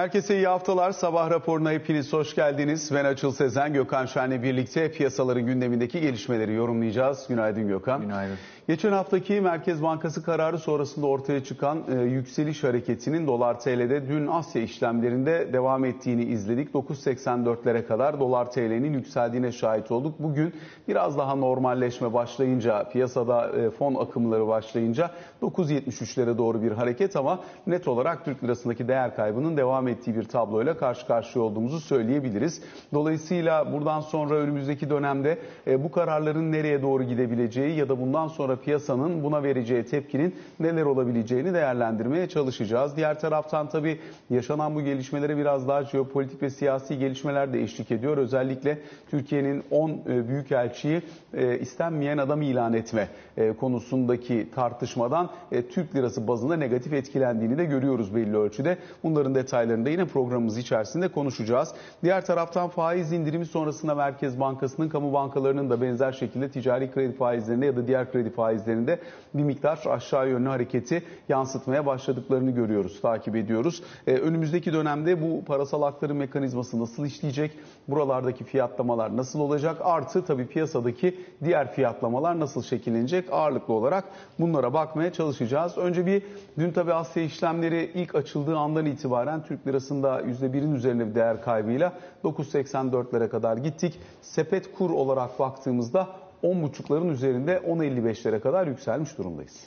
Herkese iyi haftalar. Sabah raporuna hepiniz hoş geldiniz. Ben Açıl Sezen, Gökhan Şen'le birlikte piyasaların gündemindeki gelişmeleri yorumlayacağız. Günaydın Gökhan. Günaydın. Geçen haftaki Merkez Bankası kararı sonrasında ortaya çıkan e, yükseliş hareketinin dolar TL'de dün Asya işlemlerinde devam ettiğini izledik. 9.84'lere kadar dolar TL'nin yükseldiğine şahit olduk. Bugün biraz daha normalleşme başlayınca, piyasada e, fon akımları başlayınca 9.73'lere doğru bir hareket ama net olarak Türk lirasındaki değer kaybının devam ettiği bir tabloyla karşı karşıya olduğumuzu söyleyebiliriz. Dolayısıyla buradan sonra önümüzdeki dönemde e, bu kararların nereye doğru gidebileceği ya da bundan sonra piyasanın buna vereceği tepkinin neler olabileceğini değerlendirmeye çalışacağız. Diğer taraftan tabii yaşanan bu gelişmelere biraz daha jeopolitik ve siyasi gelişmeler de eşlik ediyor. Özellikle Türkiye'nin 10 e, büyükelçiyi e, istenmeyen adam ilan etme e, konusundaki tartışmadan Türk lirası bazında negatif etkilendiğini de görüyoruz belli ölçüde. Bunların detaylarını da yine programımız içerisinde konuşacağız. Diğer taraftan faiz indirimi sonrasında Merkez Bankası'nın kamu bankalarının da benzer şekilde ticari kredi faizlerinde ya da diğer kredi faizlerinde bir miktar aşağı yönlü hareketi yansıtmaya başladıklarını görüyoruz, takip ediyoruz. Ee, önümüzdeki dönemde bu parasal aktarım mekanizması nasıl işleyecek? Buralardaki fiyatlamalar nasıl olacak? Artı tabii piyasadaki diğer fiyatlamalar nasıl şekillenecek? Ağırlıklı olarak bunlara bakmaya çalışacağız. Önce bir dün tabii Asya işlemleri ilk açıldığı andan itibaren Türk lirasında %1'in üzerinde bir değer kaybıyla 9.84'lere kadar gittik. Sepet kur olarak baktığımızda 10.5'ların üzerinde 10.55'lere kadar yükselmiş durumdayız.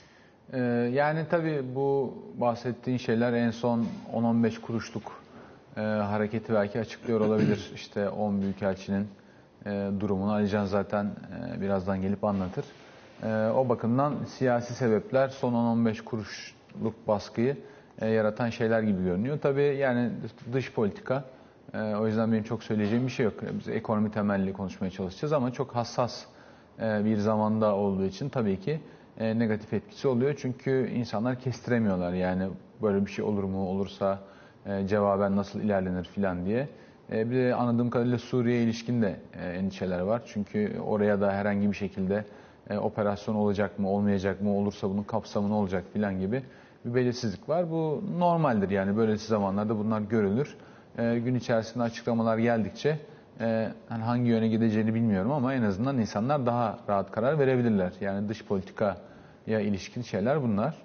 Ee, yani tabii bu bahsettiğin şeyler en son 10-15 kuruşluk e, hareketi belki açıklıyor olabilir. İşte 10 Büyükelçinin e, durumunu Alican zaten e, birazdan gelip anlatır. E, o bakımdan siyasi sebepler son 10-15 kuruşluk baskıyı e, yaratan şeyler gibi görünüyor. Tabii yani dış politika e, o yüzden benim çok söyleyeceğim bir şey yok. Biz ekonomi temelli konuşmaya çalışacağız ama çok hassas bir zamanda olduğu için tabii ki e, negatif etkisi oluyor. Çünkü insanlar kestiremiyorlar yani böyle bir şey olur mu olursa e, cevaben nasıl ilerlenir filan diye. Bir de anladığım kadarıyla Suriye ilişkin de endişeler var. Çünkü oraya da herhangi bir şekilde operasyon olacak mı olmayacak mı olursa bunun kapsamı ne olacak filan gibi bir belirsizlik var. Bu normaldir yani böylesi zamanlarda bunlar görülür. Gün içerisinde açıklamalar geldikçe e, hani hangi yöne gideceğini bilmiyorum ama en azından insanlar daha rahat karar verebilirler. Yani dış politikaya ilişkin şeyler bunlar.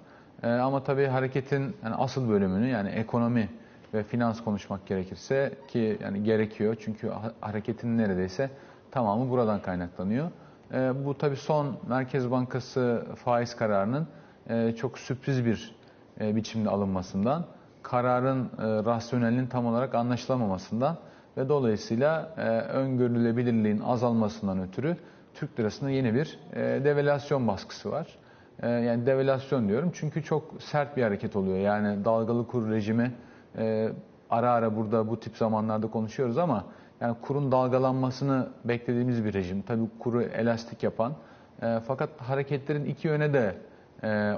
E, ama tabii hareketin yani asıl bölümünü yani ekonomi ve finans konuşmak gerekirse ki yani gerekiyor çünkü hareketin neredeyse tamamı buradan kaynaklanıyor. E, bu tabii son Merkez Bankası faiz kararının e, çok sürpriz bir e, biçimde alınmasından, kararın e, rasyonelinin tam olarak anlaşılamamasından ve dolayısıyla e, öngörülebilirliğin azalmasından ötürü Türk lirasında yeni bir e, devalüasyon baskısı var. E, yani devalüasyon diyorum çünkü çok sert bir hareket oluyor. Yani dalgalı kur rejimi e, ara ara burada bu tip zamanlarda konuşuyoruz ama yani kurun dalgalanmasını beklediğimiz bir rejim. Tabii kuru elastik yapan fakat hareketlerin iki yöne de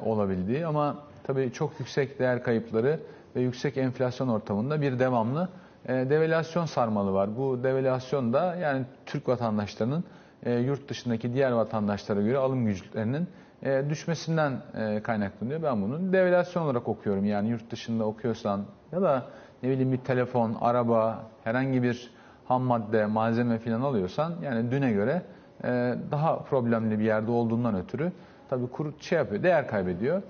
olabildiği ama tabii çok yüksek değer kayıpları ve yüksek enflasyon ortamında bir devamlı devalüasyon sarmalı var. Bu devalüasyon da yani Türk vatandaşlarının e, yurt dışındaki diğer vatandaşlara göre alım güçlerinin e, düşmesinden e, kaynaklanıyor. Ben bunu devalüasyon olarak okuyorum. Yani yurt dışında okuyorsan ya da ne bileyim bir telefon, araba, herhangi bir ham madde, malzeme falan alıyorsan yani düne göre e, daha problemli bir yerde olduğundan ötürü tabii kur şey yapıyor, değer kaybediyor.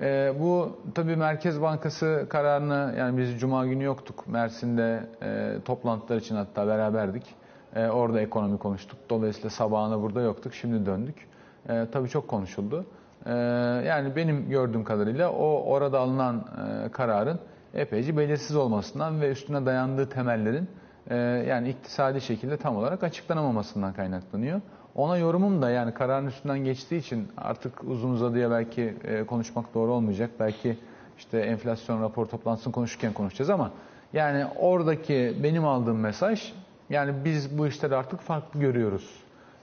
E, bu tabii Merkez Bankası kararını yani biz Cuma günü yoktuk. Mersin'de e, toplantılar için hatta beraberdik. E, orada ekonomi konuştuk. Dolayısıyla sabahına burada yoktuk. Şimdi döndük. E, tabii çok konuşuldu. E, yani benim gördüğüm kadarıyla o orada alınan e, kararın epeyce belirsiz olmasından ve üstüne dayandığı temellerin e, yani iktisadi şekilde tam olarak açıklanamamasından kaynaklanıyor. Ona yorumum da yani kararın üstünden geçtiği için artık uzun uzadıya belki e, konuşmak doğru olmayacak. Belki işte enflasyon rapor toplantısını konuşurken konuşacağız ama yani oradaki benim aldığım mesaj yani biz bu işleri artık farklı görüyoruz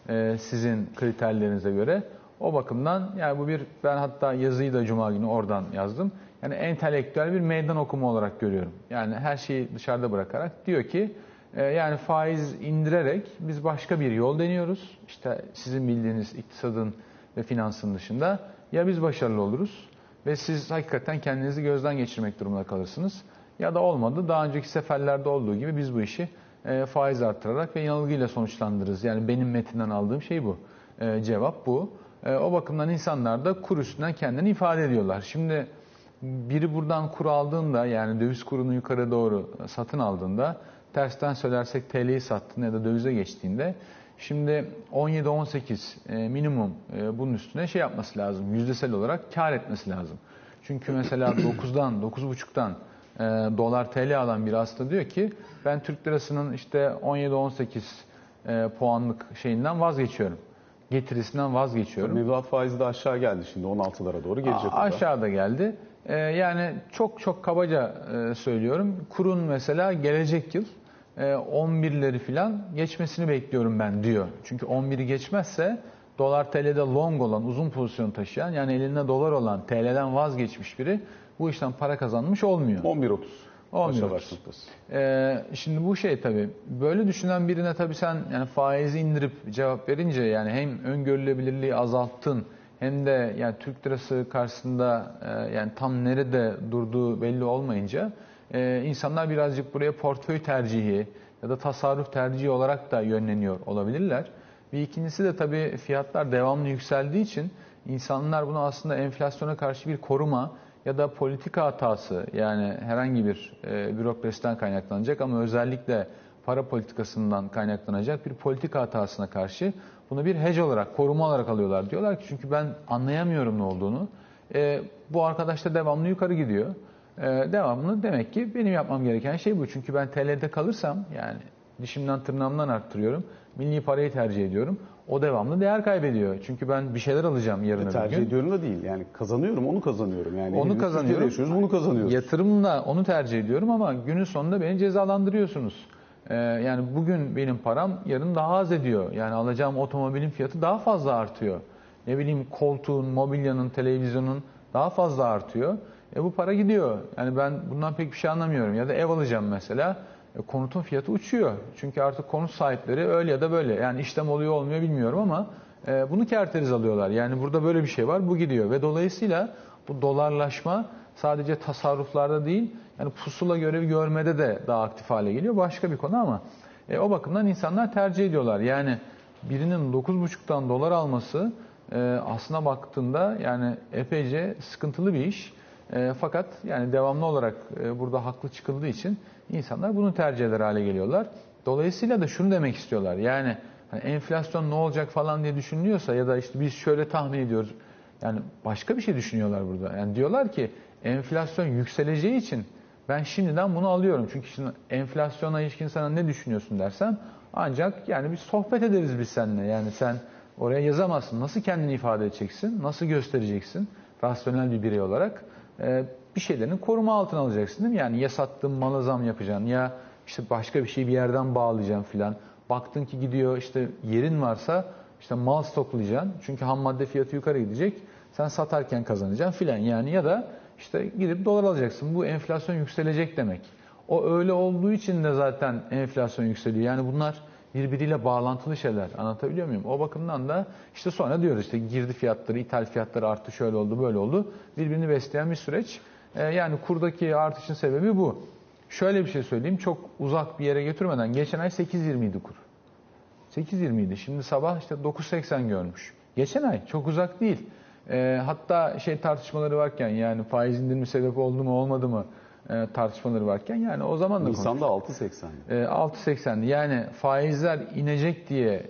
e, sizin kriterlerinize göre. O bakımdan yani bu bir ben hatta yazıyı da cuma günü oradan yazdım. Yani entelektüel bir meydan okuma olarak görüyorum. Yani her şeyi dışarıda bırakarak diyor ki yani faiz indirerek biz başka bir yol deniyoruz. İşte sizin bildiğiniz iktisadın ve finansın dışında. Ya biz başarılı oluruz ve siz hakikaten kendinizi gözden geçirmek durumunda kalırsınız. ya da olmadı. Daha önceki seferlerde olduğu gibi biz bu işi e, faiz arttırarak ve yanılgıyla sonuçlandırırız. Yani benim metinden aldığım şey bu. E, cevap bu. E, o bakımdan insanlar da kur üstünden kendini ifade ediyorlar. Şimdi biri buradan kur aldığında yani döviz kurunu yukarı doğru satın aldığında tersten söylersek TL'yi sattığında ya da dövize geçtiğinde şimdi 17-18 e, minimum e, bunun üstüne şey yapması lazım. Yüzdesel olarak kar etmesi lazım. Çünkü mesela 9'dan 9.5'tan e, dolar TL alan bir hasta diyor ki ben Türk lirasının işte 17-18 e, puanlık şeyinden vazgeçiyorum. Getirisinden vazgeçiyorum. Mevduat faizi de aşağı geldi şimdi 16'lara doğru gelecek. da. Aşağıda geldi. Ee, yani çok çok kabaca e, söylüyorum. Kurun mesela gelecek yıl e, 11'leri falan geçmesini bekliyorum ben diyor. Çünkü 11'i geçmezse dolar TL'de long olan, uzun pozisyon taşıyan yani elinde dolar olan TL'den vazgeçmiş biri bu işten para kazanmış olmuyor. 11.30. 11.30. Başa baş noktası. Ee, şimdi bu şey tabii böyle düşünen birine tabii sen yani faizi indirip cevap verince yani hem öngörülebilirliği azalttın hem de yani Türk lirası karşısında e, yani tam nerede durduğu belli olmayınca e, insanlar birazcık buraya portföy tercihi ya da tasarruf tercihi olarak da yönleniyor olabilirler. Bir ikincisi de tabii fiyatlar devamlı yükseldiği için insanlar bunu aslında enflasyona karşı bir koruma ya da politika hatası yani herhangi bir e, bürokrasiden kaynaklanacak ama özellikle para politikasından kaynaklanacak bir politika hatasına karşı bunu bir hedge olarak, koruma olarak alıyorlar. Diyorlar ki çünkü ben anlayamıyorum ne olduğunu. E, bu arkadaş da devamlı yukarı gidiyor. E, devamlı demek ki benim yapmam gereken şey bu. Çünkü ben TL'de kalırsam yani dişimden tırnağımdan arttırıyorum. Milli parayı tercih ediyorum. O devamlı değer kaybediyor. Çünkü ben bir şeyler alacağım yarın öbür Tercih gün. ediyorum da değil. Yani kazanıyorum, onu kazanıyorum. Yani Onu hepimiz kazanıyorum. Yaşıyoruz, bunu kazanıyoruz. Yatırımla onu tercih ediyorum ama günün sonunda beni cezalandırıyorsunuz. Ee, yani bugün benim param yarın daha az ediyor. Yani alacağım otomobilin fiyatı daha fazla artıyor. Ne bileyim koltuğun, mobilyanın, televizyonun daha fazla artıyor. E bu para gidiyor. Yani ben bundan pek bir şey anlamıyorum. Ya da ev alacağım mesela. E, konutun fiyatı uçuyor. Çünkü artık konut sahipleri öyle ya da böyle. Yani işlem oluyor olmuyor bilmiyorum ama e, bunu kerteriz alıyorlar. Yani burada böyle bir şey var bu gidiyor. Ve dolayısıyla bu dolarlaşma sadece tasarruflarda değil yani pusula görevi görmede de daha aktif hale geliyor. Başka bir konu ama e, o bakımdan insanlar tercih ediyorlar. Yani birinin 9,5'tan dolar alması e, aslına baktığında yani epeyce sıkıntılı bir iş. E, fakat yani devamlı olarak e, burada haklı çıkıldığı için insanlar bunu tercih eder hale geliyorlar. Dolayısıyla da şunu demek istiyorlar. Yani hani enflasyon ne olacak falan diye düşünülüyorsa ya da işte biz şöyle tahmin ediyoruz. Yani başka bir şey düşünüyorlar burada. Yani diyorlar ki enflasyon yükseleceği için ben şimdiden bunu alıyorum. Çünkü şimdi enflasyona ilişkin sana ne düşünüyorsun dersen ancak yani bir sohbet ederiz biz seninle. Yani sen oraya yazamazsın. Nasıl kendini ifade edeceksin? Nasıl göstereceksin? Rasyonel bir birey olarak Ee, bir şeylerin koruma altına alacaksın değil mi? Yani ya sattığın mala zam yapacaksın ya işte başka bir şey bir yerden bağlayacaksın filan. Baktın ki gidiyor işte yerin varsa işte mal stoklayacaksın. Çünkü ham madde fiyatı yukarı gidecek. Sen satarken kazanacaksın filan. Yani ya da işte gidip dolar alacaksın. Bu enflasyon yükselecek demek. O öyle olduğu için de zaten enflasyon yükseliyor. Yani bunlar birbiriyle bağlantılı şeyler. Anlatabiliyor muyum? O bakımdan da işte sonra diyoruz işte girdi fiyatları, ithal fiyatları arttı, şöyle oldu, böyle oldu. Birbirini besleyen bir süreç. Ee, yani kurdaki artışın sebebi bu. Şöyle bir şey söyleyeyim. Çok uzak bir yere götürmeden geçen ay 8.20 idi kur. 8.20 idi. Şimdi sabah işte 9.80 görmüş. Geçen ay çok uzak değil. Ee, hatta şey tartışmaları varken yani faiz indirimi sebebi oldu mu olmadı mı e, tartışmaları varken yani o zaman da Nisan'da 6.80. e, 6.80'di. Yani faizler inecek diye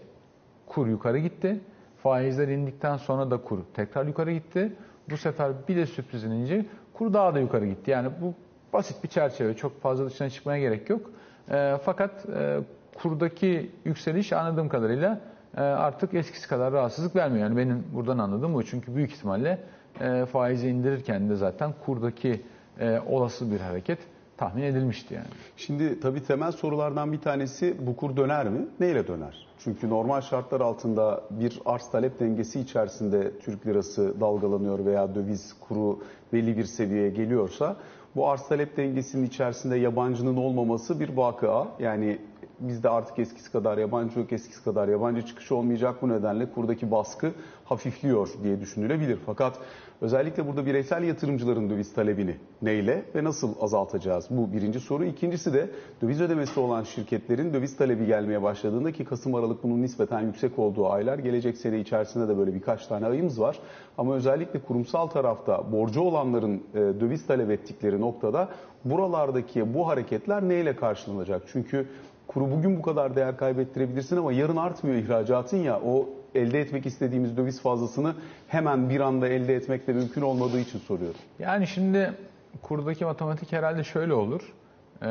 kur yukarı gitti. Faizler indikten sonra da kur tekrar yukarı gitti. Bu sefer bir de sürpriz inince kur daha da yukarı gitti. Yani bu basit bir çerçeve. Çok fazla dışına çıkmaya gerek yok. E, fakat e, kurdaki yükseliş anladığım kadarıyla e, artık eskisi kadar rahatsızlık vermiyor. Yani benim buradan anladığım bu. Çünkü büyük ihtimalle e, faizi indirirken de zaten kurdaki e, olası bir hareket tahmin edilmişti yani. Şimdi tabii temel sorulardan bir tanesi bu kur döner mi? Neyle döner? Çünkü normal şartlar altında bir arz talep dengesi içerisinde Türk lirası dalgalanıyor veya döviz kuru belli bir seviyeye geliyorsa bu arz talep dengesinin içerisinde yabancının olmaması bir vakıa. Yani bizde artık eskisi kadar yabancı yok, eskisi kadar yabancı çıkışı olmayacak. Bu nedenle kurdaki baskı hafifliyor diye düşünülebilir. Fakat özellikle burada bireysel yatırımcıların döviz talebini neyle ve nasıl azaltacağız? Bu birinci soru. İkincisi de döviz ödemesi olan şirketlerin döviz talebi gelmeye başladığında ki Kasım Aralık bunun nispeten yüksek olduğu aylar. Gelecek sene içerisinde de böyle birkaç tane ayımız var. Ama özellikle kurumsal tarafta borcu olanların e, döviz talep ettikleri noktada buralardaki bu hareketler neyle karşılanacak? Çünkü kuru bugün bu kadar değer kaybettirebilirsin ama yarın artmıyor ihracatın ya o elde etmek istediğimiz döviz fazlasını hemen bir anda elde etmek de mümkün olmadığı için soruyorum. Yani şimdi kurdaki matematik herhalde şöyle olur. Ee,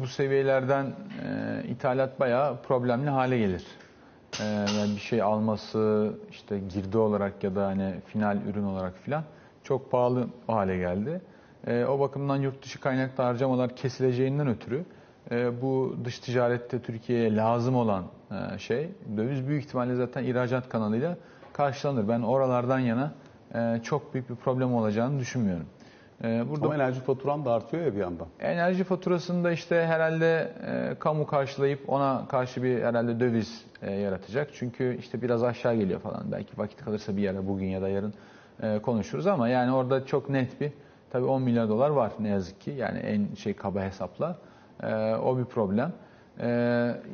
bu seviyelerden e, ithalat bayağı problemli hale gelir. Ee, yani bir şey alması işte girdi olarak ya da hani final ürün olarak filan çok pahalı hale geldi. Ee, o bakımdan yurt dışı kaynaklı harcamalar kesileceğinden ötürü e, bu dış ticarette Türkiye'ye lazım olan e, şey döviz büyük ihtimalle zaten ihracat kanalıyla karşılanır. Ben oralardan yana e, çok büyük bir problem olacağını düşünmüyorum. E, burada Ama enerji faturan da artıyor ya bir yandan. enerji faturasında işte herhalde e, kamu karşılayıp ona karşı bir herhalde döviz e, yaratacak. Çünkü işte biraz aşağı geliyor falan. Belki vakit kalırsa bir yere bugün ya da yarın e, konuşuruz ama yani orada çok net bir tabii 10 milyar dolar var ne yazık ki. Yani en şey kaba hesapla. E, o bir problem. E,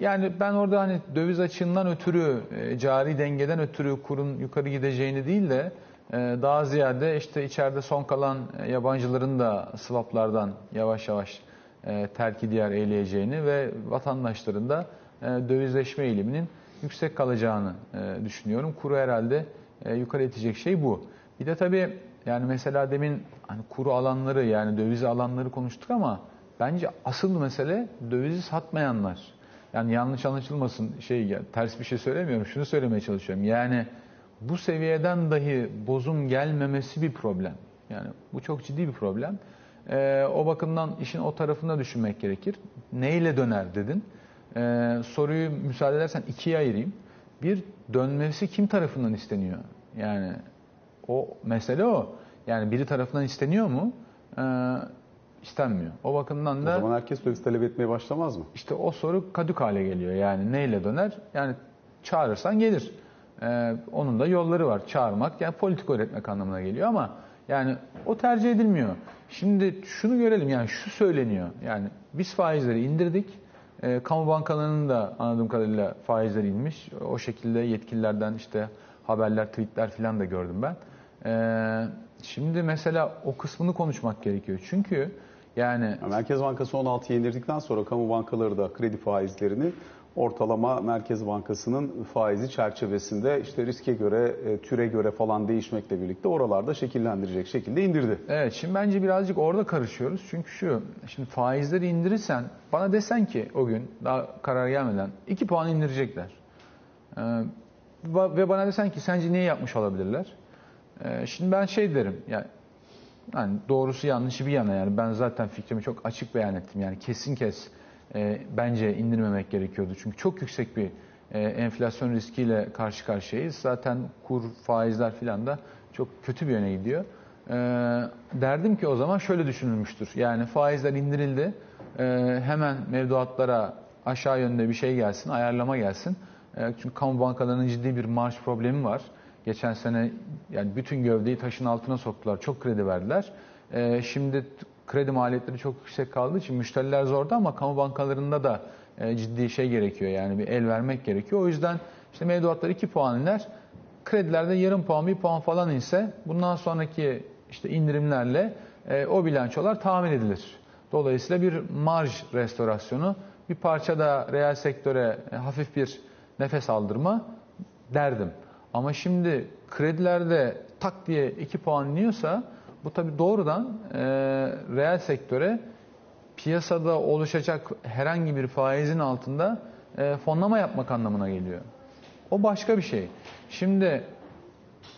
yani ben orada hani döviz açığından ötürü, e, cari dengeden ötürü kurun yukarı gideceğini değil de e, daha ziyade işte içeride son kalan e, yabancıların da swaplardan yavaş yavaş e, terki diğer eyleyeceğini ve vatandaşların da e, dövizleşme eğiliminin yüksek kalacağını e, düşünüyorum. Kuru herhalde e, yukarı itecek şey bu. Bir de tabii yani mesela demin hani kuru alanları yani döviz alanları konuştuk ama bence asıl mesele dövizi satmayanlar. Yani yanlış anlaşılmasın şey ters bir şey söylemiyorum. Şunu söylemeye çalışıyorum. Yani bu seviyeden dahi bozum gelmemesi bir problem. Yani bu çok ciddi bir problem. Ee, o bakımdan işin o tarafında düşünmek gerekir. Neyle döner dedin. Ee, soruyu müsaade edersen ikiye ayırayım. Bir, dönmesi kim tarafından isteniyor? Yani o mesele o. Yani biri tarafından isteniyor mu? Ee, istenmiyor. O bakımdan O da zaman herkes döviz talep etmeye başlamaz mı? işte o soru kadük hale geliyor. Yani neyle döner? Yani çağırırsan gelir. Ee, onun da yolları var. Çağırmak yani politik öğretmek anlamına geliyor ama yani o tercih edilmiyor. Şimdi şunu görelim yani şu söyleniyor. Yani biz faizleri indirdik. Ee, kamu bankalarının da anladığım kadarıyla faizleri inmiş. O şekilde yetkililerden işte haberler, tweetler falan da gördüm ben. Ee, şimdi mesela o kısmını konuşmak gerekiyor. Çünkü yani Ya Merkez Bankası 16'ya indirdikten sonra kamu bankaları da kredi faizlerini ortalama Merkez Bankası'nın faizi çerçevesinde işte riske göre, e, türe göre falan değişmekle birlikte oralarda şekillendirecek şekilde indirdi. Evet şimdi bence birazcık orada karışıyoruz. Çünkü şu şimdi faizleri indirirsen bana desen ki o gün daha karar gelmeden 2 puan indirecekler. Ee, ve bana desen ki sence niye yapmış olabilirler? Ee, şimdi ben şey derim yani yani doğrusu yanlışı bir yana yani ben zaten fikrimi çok açık beyan ettim. Yani kesin kes e, bence indirmemek gerekiyordu. Çünkü çok yüksek bir e, enflasyon riskiyle karşı karşıyayız. Zaten kur, faizler filan da çok kötü bir yöne gidiyor. E, derdim ki o zaman şöyle düşünülmüştür. Yani faizler indirildi. E, hemen mevduatlara aşağı yönde bir şey gelsin, ayarlama gelsin. E, çünkü kamu bankalarının ciddi bir marj problemi var. Geçen sene yani bütün gövdeyi taşın altına soktular. Çok kredi verdiler. Ee, şimdi kredi maliyetleri çok yüksek kaldığı için müşteriler zorda ama kamu bankalarında da e, ciddi şey gerekiyor. Yani bir el vermek gerekiyor. O yüzden işte mevduatlar 2 puan iner. Kredilerde yarım puan, bir puan falan inse bundan sonraki işte indirimlerle e, o bilançolar tahmin edilir. Dolayısıyla bir marj restorasyonu, bir parça da reel sektöre e, hafif bir nefes aldırma derdim. Ama şimdi kredilerde tak diye 2 puan iniyorsa bu tabi doğrudan e, reel sektöre piyasada oluşacak herhangi bir faizin altında e, fonlama yapmak anlamına geliyor. O başka bir şey. Şimdi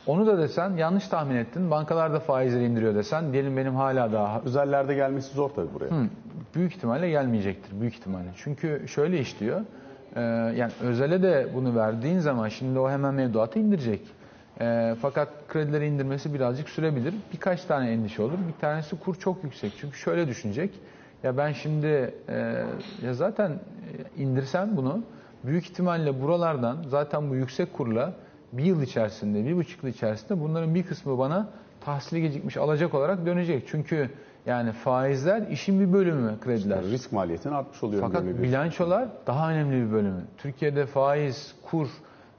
onu da desen yanlış tahmin ettin. Bankalar da faizleri indiriyor desen diyelim benim hala daha Özellerde gelmesi zor tabii buraya. Hı, büyük ihtimalle gelmeyecektir. Büyük ihtimalle. Çünkü şöyle işliyor. Ee, yani özele de bunu verdiğin zaman şimdi o hemen mevduatı indirecek. Ee, fakat kredileri indirmesi birazcık sürebilir. Birkaç tane endişe olur. Bir tanesi kur çok yüksek. Çünkü şöyle düşünecek. Ya ben şimdi e, ya zaten e, indirsem bunu büyük ihtimalle buralardan zaten bu yüksek kurla bir yıl içerisinde, bir buçuk yıl içerisinde bunların bir kısmı bana tahsili gecikmiş alacak olarak dönecek. Çünkü yani faizler işin bir bölümü krediler. Risk maliyetin artmış oluyor. Fakat bilançolar daha önemli bir bölümü. Türkiye'de faiz, kur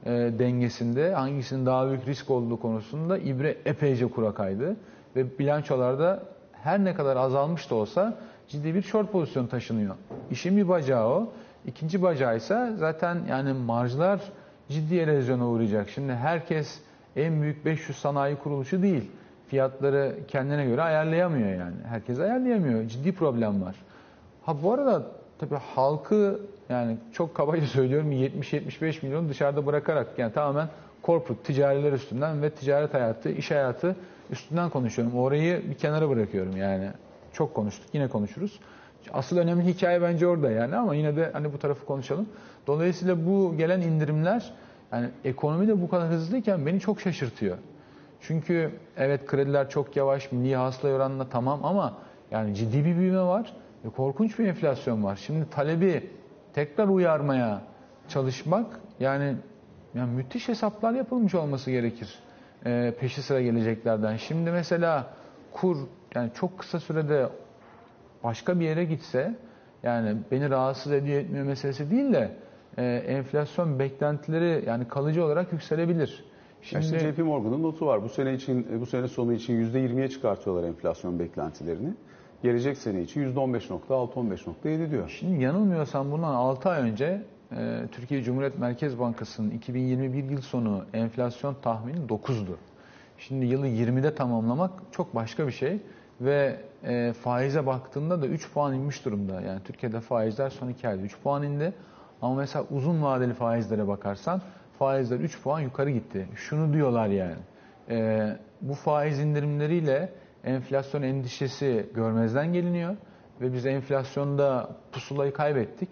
e, dengesinde hangisinin daha büyük risk olduğu konusunda ibre epeyce kura kaydı. Ve bilançolarda her ne kadar azalmış da olsa ciddi bir short pozisyon taşınıyor. İşin bir bacağı o. İkinci bacağı ise zaten yani marjlar ciddi erozyona uğrayacak. Şimdi herkes en büyük 500 sanayi kuruluşu değil. Fiyatları kendine göre ayarlayamıyor yani. Herkes ayarlayamıyor. Ciddi problem var. Ha bu arada tabii halkı yani çok kabaca söylüyorum 70-75 milyon dışarıda bırakarak yani tamamen corporate ticariler üstünden ve ticaret hayatı, iş hayatı üstünden konuşuyorum. Orayı bir kenara bırakıyorum yani. Çok konuştuk yine konuşuruz. Asıl önemli hikaye bence orada yani ama yine de hani bu tarafı konuşalım. Dolayısıyla bu gelen indirimler yani ekonomi de bu kadar hızlıyken beni çok şaşırtıyor. Çünkü evet krediler çok yavaş, milli hasıla oranla tamam ama yani ciddi bir büyüme var ve korkunç bir enflasyon var. Şimdi talebi tekrar uyarmaya çalışmak yani, yani müthiş hesaplar yapılmış olması gerekir ee, peşi sıra geleceklerden. Şimdi mesela kur yani çok kısa sürede başka bir yere gitse yani beni rahatsız ediyor etmiyor meselesi değil de e, enflasyon beklentileri yani kalıcı olarak yükselebilir. Şimdi JP Morgan'ın notu var. Bu sene için bu sene sonu için %20'ye çıkartıyorlar enflasyon beklentilerini. Gelecek sene için %15.6 15.7 diyor. Şimdi yanılmıyorsam bundan 6 ay önce e, Türkiye Cumhuriyet Merkez Bankası'nın 2021 yıl sonu enflasyon tahmini 9'du. Şimdi yılı 20'de tamamlamak çok başka bir şey ve e, faize baktığında da 3 puan inmiş durumda. Yani Türkiye'de faizler son 2 ayda 3 puan indi. Ama mesela uzun vadeli faizlere bakarsan faizler 3 puan yukarı gitti. Şunu diyorlar yani. e, bu faiz indirimleriyle enflasyon endişesi görmezden geliniyor ve biz enflasyonda pusulayı kaybettik.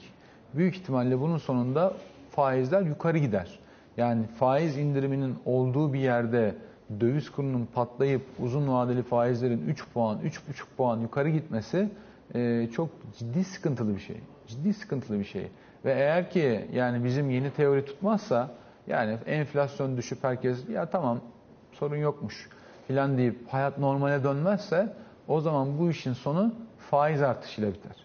Büyük ihtimalle bunun sonunda faizler yukarı gider. Yani faiz indiriminin olduğu bir yerde döviz kurunun patlayıp uzun vadeli faizlerin 3 puan, 3,5 puan yukarı gitmesi e, çok ciddi sıkıntılı bir şey. Ciddi sıkıntılı bir şey. Ve eğer ki yani bizim yeni teori tutmazsa yani enflasyon düşüp herkes ya tamam sorun yokmuş filan deyip hayat normale dönmezse o zaman bu işin sonu faiz artışıyla biter.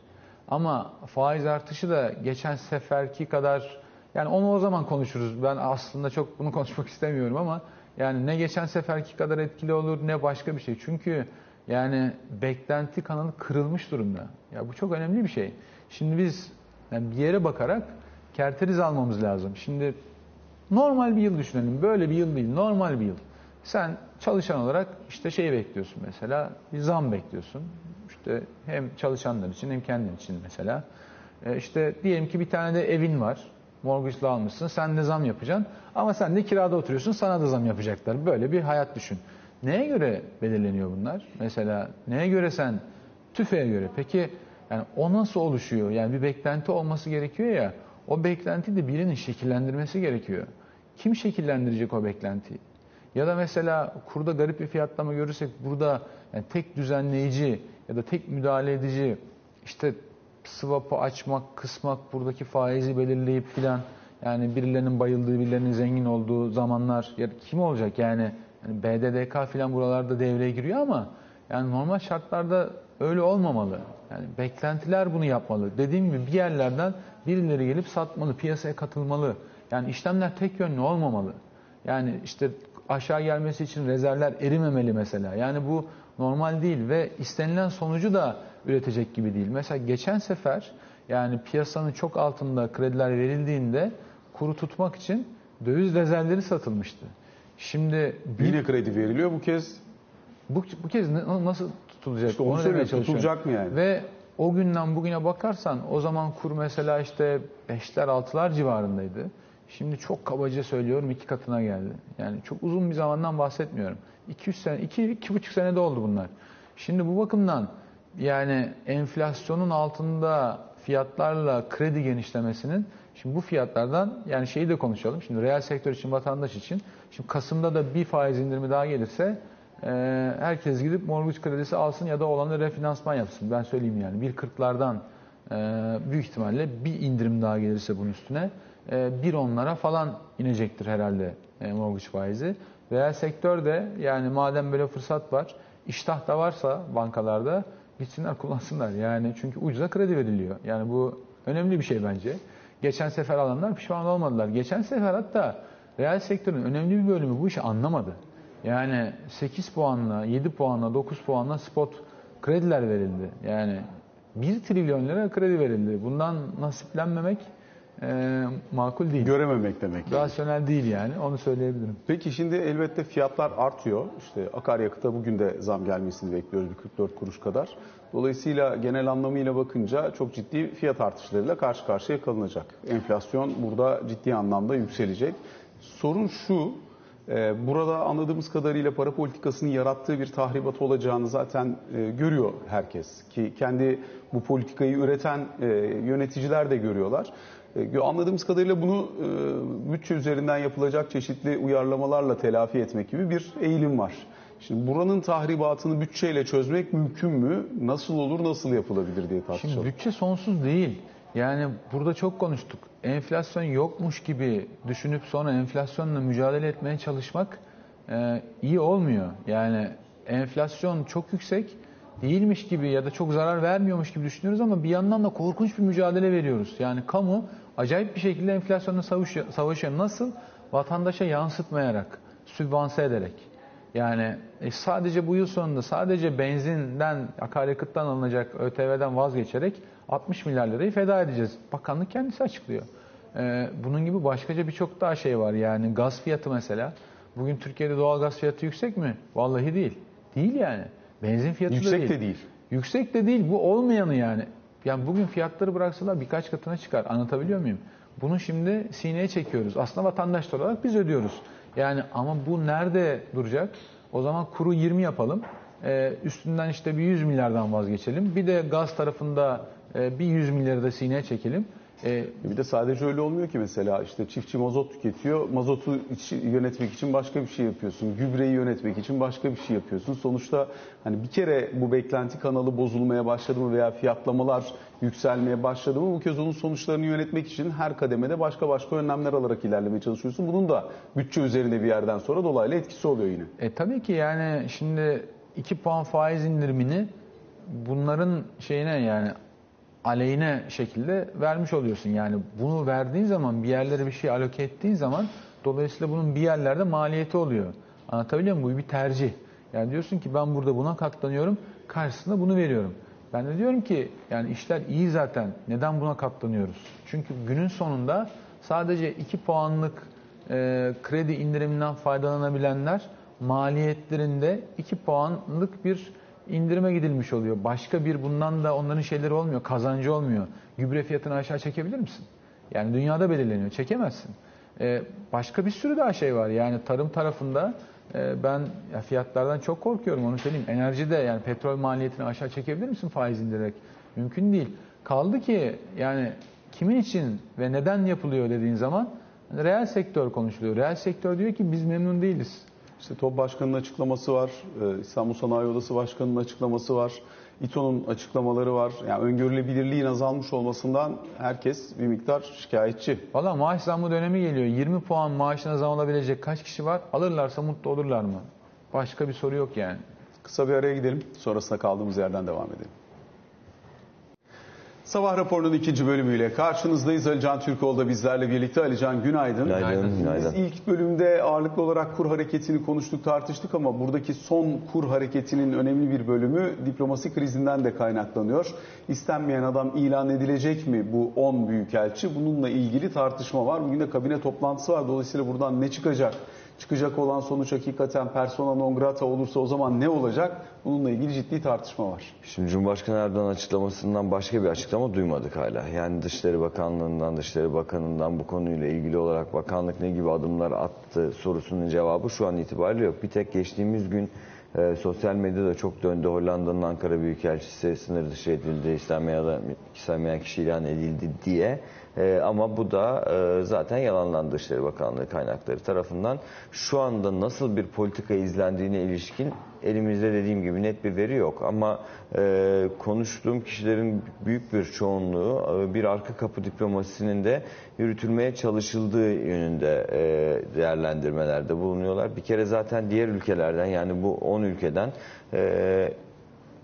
Ama faiz artışı da geçen seferki kadar yani onu o zaman konuşuruz. Ben aslında çok bunu konuşmak istemiyorum ama yani ne geçen seferki kadar etkili olur ne başka bir şey. Çünkü yani beklenti kanalı kırılmış durumda. Ya bu çok önemli bir şey. Şimdi biz yani bir yere bakarak kerteriz almamız lazım. Şimdi normal bir yıl düşünelim. Böyle bir yıl değil, normal bir yıl. Sen çalışan olarak işte şey bekliyorsun mesela, bir zam bekliyorsun. İşte hem çalışanlar için hem kendin için mesela. E işte diyelim ki bir tane de evin var. Mortgage'la almışsın. Sen de zam yapacaksın. Ama sen de kirada oturuyorsun. Sana da zam yapacaklar. Böyle bir hayat düşün. Neye göre belirleniyor bunlar? Mesela neye göre sen tüfeğe göre. Peki yani o nasıl oluşuyor? Yani bir beklenti olması gerekiyor ya. O beklenti de birinin şekillendirmesi gerekiyor. Kim şekillendirecek o beklentiyi? Ya da mesela kurda garip bir fiyatlama görürsek burada yani tek düzenleyici ya da tek müdahale edici işte swap'ı açmak, kısmak, buradaki faizi belirleyip filan yani birilerinin bayıldığı, birilerinin zengin olduğu zamanlar ya kim olacak yani, yani BDDK filan buralarda devreye giriyor ama yani normal şartlarda öyle olmamalı. Yani beklentiler bunu yapmalı. Dediğim gibi bir yerlerden birileri gelip satmalı, piyasaya katılmalı. Yani işlemler tek yönlü olmamalı. Yani işte aşağı gelmesi için rezervler erimemeli mesela. Yani bu normal değil ve istenilen sonucu da üretecek gibi değil. Mesela geçen sefer yani piyasanın çok altında krediler verildiğinde kuru tutmak için döviz rezervleri satılmıştı. Şimdi bir, Yine kredi veriliyor bu kez. bu, bu kez nasıl tutulacak? İşte onu çalışıyorum. tutulacak mı yani? Ve o günden bugüne bakarsan o zaman kur mesela işte 5'ler 6'lar civarındaydı. Şimdi çok kabaca söylüyorum iki katına geldi. Yani çok uzun bir zamandan bahsetmiyorum. 200 sene, 2 iki, buçuk senede oldu bunlar. Şimdi bu bakımdan yani enflasyonun altında fiyatlarla kredi genişlemesinin şimdi bu fiyatlardan yani şeyi de konuşalım. Şimdi reel sektör için vatandaş için şimdi Kasım'da da bir faiz indirimi daha gelirse e, herkes gidip mortgage kredisi alsın ya da olanı refinansman yapsın. Ben söyleyeyim yani. Bir 40'lardan e, büyük ihtimalle bir indirim daha gelirse bunun üstüne bir onlara falan inecektir herhalde e, mortgage faizi. Reel sektörde yani madem böyle fırsat var, iştah da varsa bankalarda gitsinler kullansınlar. Yani çünkü ucuza kredi veriliyor. Yani bu önemli bir şey bence. Geçen sefer alanlar pişman olmadılar. Geçen sefer hatta reel sektörün önemli bir bölümü bu işi anlamadı. Yani 8 puanla, 7 puanla, 9 puanla spot krediler verildi. Yani 1 trilyon lira kredi verildi. Bundan nasiplenmemek e, makul değil. Görememek demek. Rasyonel değil yani onu söyleyebilirim. Peki şimdi elbette fiyatlar artıyor. İşte akaryakıta bugün de zam gelmesini bekliyoruz bir 44 kuruş kadar. Dolayısıyla genel anlamıyla bakınca çok ciddi fiyat artışlarıyla karşı karşıya kalınacak. Enflasyon burada ciddi anlamda yükselecek. Sorun şu, e, burada anladığımız kadarıyla para politikasının yarattığı bir tahribat olacağını zaten e, görüyor herkes. Ki kendi bu politikayı üreten e, yöneticiler de görüyorlar. E, Anladığımız kadarıyla bunu e, bütçe üzerinden yapılacak çeşitli uyarlamalarla telafi etmek gibi bir eğilim var. Şimdi buranın tahribatını bütçeyle çözmek mümkün mü? Nasıl olur, nasıl yapılabilir diye tartışalım. Şimdi bütçe sonsuz değil. Yani burada çok konuştuk. Enflasyon yokmuş gibi düşünüp sonra enflasyonla mücadele etmeye çalışmak e, iyi olmuyor. Yani enflasyon çok yüksek değilmiş gibi ya da çok zarar vermiyormuş gibi düşünüyoruz ama bir yandan da korkunç bir mücadele veriyoruz. Yani kamu acayip bir şekilde enflasyonla savaşıyor. savaşıyor. Nasıl? Vatandaşa yansıtmayarak, sübvanse ederek. Yani e, sadece bu yıl sonunda sadece benzinden, akaryakıttan alınacak ÖTV'den vazgeçerek 60 milyar lirayı feda edeceğiz. Bakanlık kendisi açıklıyor. Ee, bunun gibi başkaca birçok daha şey var. Yani gaz fiyatı mesela. Bugün Türkiye'de doğal gaz fiyatı yüksek mi? Vallahi değil. Değil yani. Benzin fiyatı Yüksek da değil. de değil. Yüksek de değil. Bu olmayanı yani. Yani bugün fiyatları bıraksalar birkaç katına çıkar. Anlatabiliyor muyum? Bunu şimdi sineye çekiyoruz. Aslında vatandaşlar olarak biz ödüyoruz. Yani ama bu nerede duracak? O zaman kuru 20 yapalım. Ee, üstünden işte bir 100 milyardan vazgeçelim. Bir de gaz tarafında e, bir 100 milyarı da sineye çekelim. Ee, Bir de sadece öyle olmuyor ki mesela işte çiftçi mazot tüketiyor. Mazotu içi- yönetmek için başka bir şey yapıyorsun. Gübreyi yönetmek için başka bir şey yapıyorsun. Sonuçta hani bir kere bu beklenti kanalı bozulmaya başladı mı veya fiyatlamalar yükselmeye başladı mı bu kez onun sonuçlarını yönetmek için her kademede başka başka önlemler alarak ilerlemeye çalışıyorsun. Bunun da bütçe üzerine bir yerden sonra dolaylı etkisi oluyor yine. E tabii ki yani şimdi 2 puan faiz indirimini bunların şeyine yani aleyhine şekilde vermiş oluyorsun. Yani bunu verdiğin zaman bir yerlere bir şey aloke ettiğin zaman dolayısıyla bunun bir yerlerde maliyeti oluyor. Anlatabiliyor muyum? Bu bir tercih. Yani diyorsun ki ben burada buna katlanıyorum, karşısında bunu veriyorum. Ben de diyorum ki yani işler iyi zaten. Neden buna katlanıyoruz? Çünkü günün sonunda sadece 2 puanlık e, kredi indiriminden faydalanabilenler maliyetlerinde 2 puanlık bir indirime gidilmiş oluyor. Başka bir bundan da onların şeyleri olmuyor, kazancı olmuyor. Gübre fiyatını aşağı çekebilir misin? Yani dünyada belirleniyor, çekemezsin. Ee, başka bir sürü daha şey var. Yani tarım tarafında e, ben ya fiyatlardan çok korkuyorum onu söyleyeyim. Enerjide yani petrol maliyetini aşağı çekebilir misin faiz indirerek? Mümkün değil. Kaldı ki yani kimin için ve neden yapılıyor dediğin zaman reel sektör konuşuluyor. Reel sektör diyor ki biz memnun değiliz. İşte TOB Başkanı'nın açıklaması var, e, İstanbul Sanayi Odası Başkanı'nın açıklaması var, İTO'nun açıklamaları var. Yani öngörülebilirliğin azalmış olmasından herkes bir miktar şikayetçi. Valla maaş zammı dönemi geliyor. 20 puan maaşına zam alabilecek kaç kişi var? Alırlarsa mutlu olurlar mı? Başka bir soru yok yani. Kısa bir araya gidelim, sonrasında kaldığımız yerden devam edelim. Sabah raporunun ikinci bölümüyle karşınızdayız. Alican Türkoğlu da bizlerle birlikte. Alican günaydın. Günaydın, günaydın. Biz ilk bölümde ağırlıklı olarak kur hareketini konuştuk, tartıştık ama buradaki son kur hareketinin önemli bir bölümü diplomasi krizinden de kaynaklanıyor. İstenmeyen adam ilan edilecek mi bu 10 büyükelçi? Bununla ilgili tartışma var. Bugün de kabine toplantısı var. Dolayısıyla buradan ne çıkacak? Çıkacak olan sonuç hakikaten persona non grata olursa o zaman ne olacak? Bununla ilgili ciddi tartışma var. Şimdi Cumhurbaşkanı Erdoğan açıklamasından başka bir açıklama duymadık hala. Yani Dışişleri Bakanlığı'ndan, Dışişleri Bakanı'ndan bu konuyla ilgili olarak bakanlık ne gibi adımlar attı sorusunun cevabı şu an itibariyle yok. Bir tek geçtiğimiz gün e, sosyal medyada çok döndü. Hollanda'nın Ankara Büyükelçisi sınır dışı edildi, istenmeyen, istenmeyen kişi ilan edildi diye. E, ama bu da e, zaten yalanlandı Dışişleri Bakanlığı kaynakları tarafından. Şu anda nasıl bir politika izlendiğine ilişkin elimizde dediğim gibi net bir veri yok ama e, konuştuğum kişilerin büyük bir çoğunluğu e, bir arka kapı diplomasisinin de yürütülmeye çalışıldığı yönünde e, değerlendirmelerde bulunuyorlar. Bir kere zaten diğer ülkelerden yani bu 10 ülkeden e,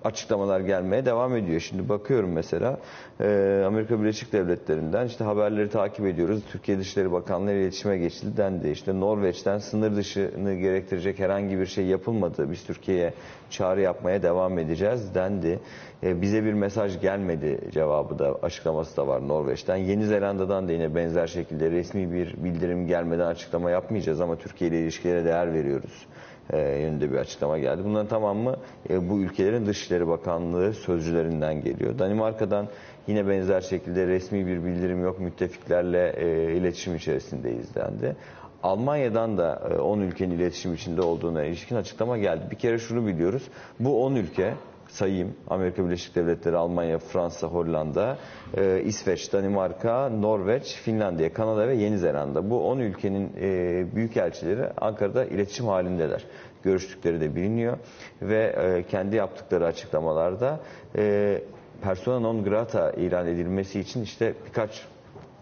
açıklamalar gelmeye devam ediyor. Şimdi bakıyorum mesela e, Amerika Birleşik Devletleri'nden işte haberleri takip ediyoruz. Türkiye Dışişleri Bakanlığı ile iletişime geçildi dendi. İşte Norveç'ten sınır dışını gerektirecek herhangi bir şey yapılmadı. Biz Türkiye'ye çağrı yapmaya devam edeceğiz dendi. E, bize bir mesaj gelmedi cevabı da açıklaması da var Norveç'ten. Yeni Zelanda'dan da yine benzer şekilde resmi bir bildirim gelmeden açıklama yapmayacağız ama Türkiye ile ilişkilere değer veriyoruz e, yönünde bir açıklama geldi. Bunların tamamı e, bu ülkelerin Dışişleri Bakanlığı sözcülerinden geliyor. Danimarka'dan yine benzer şekilde resmi bir bildirim yok. Müttefiklerle e, iletişim içerisindeyiz dendi. Almanya'dan da e, 10 ülkenin iletişim içinde olduğuna ilişkin açıklama geldi. Bir kere şunu biliyoruz. Bu 10 ülke sayayım. Amerika Birleşik Devletleri, Almanya, Fransa, Hollanda, e, İsveç, Danimarka, Norveç, Finlandiya, Kanada ve Yeni Zelanda. Bu 10 ülkenin e, büyükelçileri Ankara'da iletişim halindeler. Görüştükleri de biliniyor ve e, kendi yaptıkları açıklamalarda e, persona non grata ilan edilmesi için işte birkaç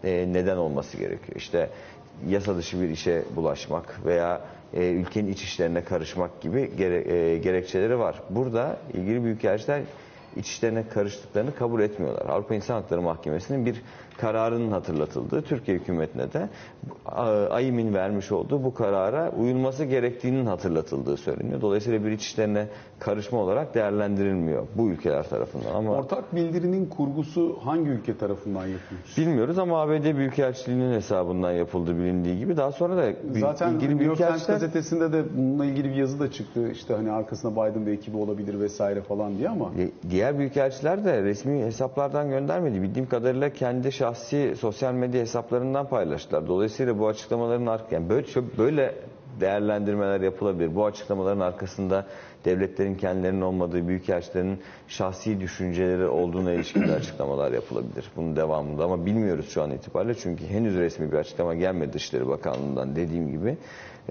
e, neden olması gerekiyor. İşte yasa dışı bir işe bulaşmak veya e, ülkenin iç işlerine karışmak gibi gere, e, gerekçeleri var. Burada ilgili büyükelçiler iç işlerine karıştıklarını kabul etmiyorlar. Avrupa İnsan Hakları Mahkemesi'nin bir kararının hatırlatıldığı Türkiye hükümetine de AYİM'in vermiş olduğu bu karara uyulması gerektiğinin hatırlatıldığı söyleniyor. Dolayısıyla bir iç işlerine karışma olarak değerlendirilmiyor bu ülkeler tarafından. Ama Ortak bildirinin kurgusu hangi ülke tarafından yapılmış? bilmiyoruz ama ABD Büyükelçiliği'nin hesabından yapıldığı bilindiği gibi daha sonra da Zaten ilgili New York Times gazetesinde de bununla ilgili bir yazı da çıktı. İşte hani arkasında Biden ve ekibi olabilir vesaire falan diye ama E, Diğer büyükelçiler de resmi hesaplardan göndermedi. Bildiğim kadarıyla kendi şahsi sosyal medya hesaplarından paylaştılar. Dolayısıyla bu açıklamaların ark yani böyle böyle değerlendirmeler yapılabilir. Bu açıklamaların arkasında devletlerin kendilerinin olmadığı büyükelçilerin şahsi düşünceleri olduğuna ilişkin açıklamalar yapılabilir. Bunun devamında ama bilmiyoruz şu an itibariyle çünkü henüz resmi bir açıklama gelmedi Dışişleri Bakanlığı'ndan dediğim gibi.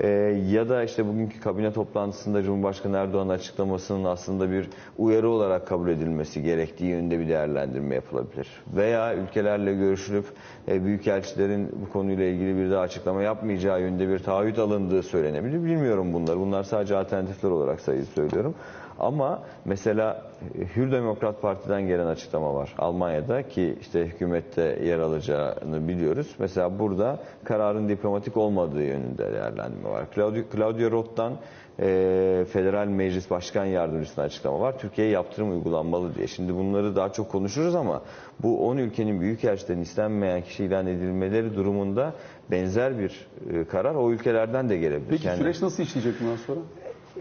Ee, ya da işte bugünkü kabine toplantısında Cumhurbaşkanı Erdoğan'ın açıklamasının aslında bir uyarı olarak kabul edilmesi gerektiği yönünde bir değerlendirme yapılabilir. Veya ülkelerle görüşülüp e, büyükelçilerin bu konuyla ilgili bir daha açıklama yapmayacağı yönünde bir taahhüt alındığı söylenebilir. Bilmiyorum bunları. Bunlar sadece alternatifler olarak sayı söylüyorum. Ama mesela e, Hür Demokrat Parti'den gelen açıklama var Almanya'da ki işte hükümette yer alacağını biliyoruz. Mesela burada kararın diplomatik olmadığı yönünde değerlendirme var. Claudio, Claudio Roth'tan e, Federal Meclis Başkan Yardımcısına açıklama var. Türkiye'ye yaptırım uygulanmalı diye. Şimdi bunları daha çok konuşuruz ama bu 10 ülkenin büyükelçilerin istenmeyen kişi ilan edilmeleri durumunda benzer bir e, karar o ülkelerden de gelebilir. peki Yani- süreç nasıl işleyecek bundan sonra?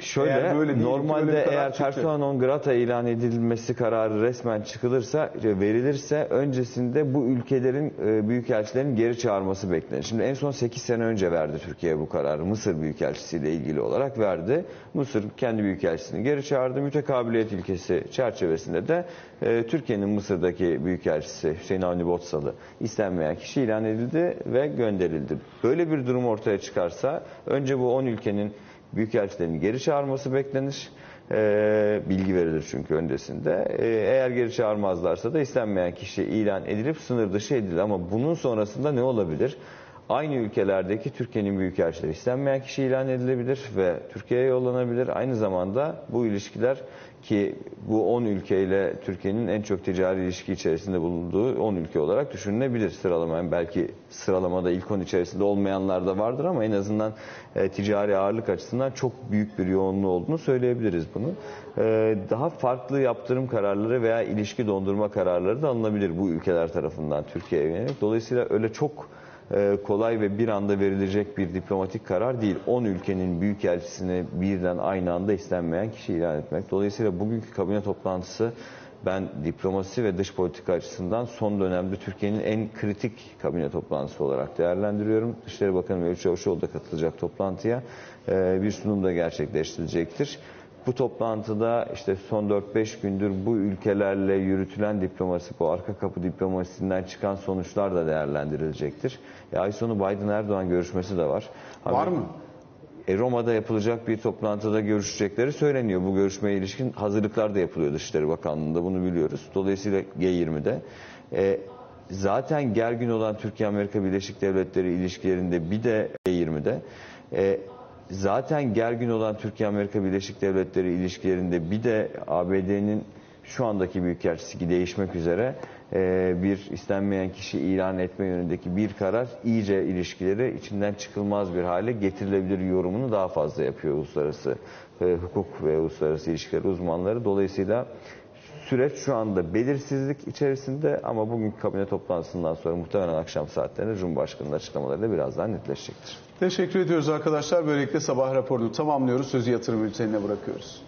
Şöyle Eğer böyle normalde eğer persona non grata ilan edilmesi kararı resmen çıkılırsa verilirse öncesinde bu ülkelerin e, büyükelçilerin geri çağırması beklenir. Şimdi en son 8 sene önce verdi Türkiye bu kararı. Mısır büyükelçisiyle ilgili olarak verdi. Mısır kendi büyükelçisini geri çağırdı. Mütekabiliyet ilkesi çerçevesinde de e, Türkiye'nin Mısır'daki büyükelçisi Hüseyin Avni Botsalı istenmeyen kişi ilan edildi ve gönderildi. Böyle bir durum ortaya çıkarsa önce bu 10 ülkenin Büyükelçilerin geri çağırması beklenir. Ee, bilgi verilir çünkü öncesinde. Ee, eğer geri çağırmazlarsa da istenmeyen kişi ilan edilip sınır dışı edilir. Ama bunun sonrasında ne olabilir? Aynı ülkelerdeki Türkiye'nin büyükelçileri istenmeyen kişi ilan edilebilir ve Türkiye'ye yollanabilir. Aynı zamanda bu ilişkiler ki bu 10 ülkeyle Türkiye'nin en çok ticari ilişki içerisinde bulunduğu 10 ülke olarak düşünülebilir sıralama. Yani belki sıralamada ilk 10 içerisinde olmayanlar da vardır ama en azından e, ticari ağırlık açısından çok büyük bir yoğunluğu olduğunu söyleyebiliriz bunu. E, daha farklı yaptırım kararları veya ilişki dondurma kararları da alınabilir bu ülkeler tarafından Türkiye'ye yönelik. Dolayısıyla öyle çok kolay ve bir anda verilecek bir diplomatik karar değil. 10 ülkenin büyükelçisini birden aynı anda istenmeyen kişi ilan etmek. Dolayısıyla bugünkü kabine toplantısı ben diplomasi ve dış politika açısından son dönemde Türkiye'nin en kritik kabine toplantısı olarak değerlendiriyorum. Dışişleri Bakanı Mevlüt Çavuşoğlu da katılacak toplantıya. E, bir sunum da gerçekleştirilecektir. Bu toplantıda işte son 4-5 gündür bu ülkelerle yürütülen diplomasi, bu arka kapı diplomasisinden çıkan sonuçlar da değerlendirilecektir. E, ay sonu Biden-Erdoğan görüşmesi de var. Var mı? e, Roma'da yapılacak bir toplantıda görüşecekleri söyleniyor. Bu görüşmeye ilişkin hazırlıklar da yapılıyor Dışişleri Bakanlığı'nda bunu biliyoruz. Dolayısıyla G20'de. E, zaten gergin olan Türkiye-Amerika Birleşik Devletleri ilişkilerinde bir de G20'de e, zaten gergin olan Türkiye-Amerika Birleşik Devletleri ilişkilerinde bir de ABD'nin şu andaki büyükelçisi değişmek üzere e, bir istenmeyen kişi ilan etme yönündeki bir karar iyice ilişkileri içinden çıkılmaz bir hale getirilebilir yorumunu daha fazla yapıyor uluslararası e, hukuk ve uluslararası ilişkiler uzmanları. Dolayısıyla süreç şu anda belirsizlik içerisinde ama bugünkü kabine toplantısından sonra muhtemelen akşam saatlerinde Cumhurbaşkanı'nın açıklamaları da biraz daha netleşecektir. Teşekkür ediyoruz arkadaşlar. Böylelikle sabah raporunu tamamlıyoruz. Sözü yatırım bültenine bırakıyoruz.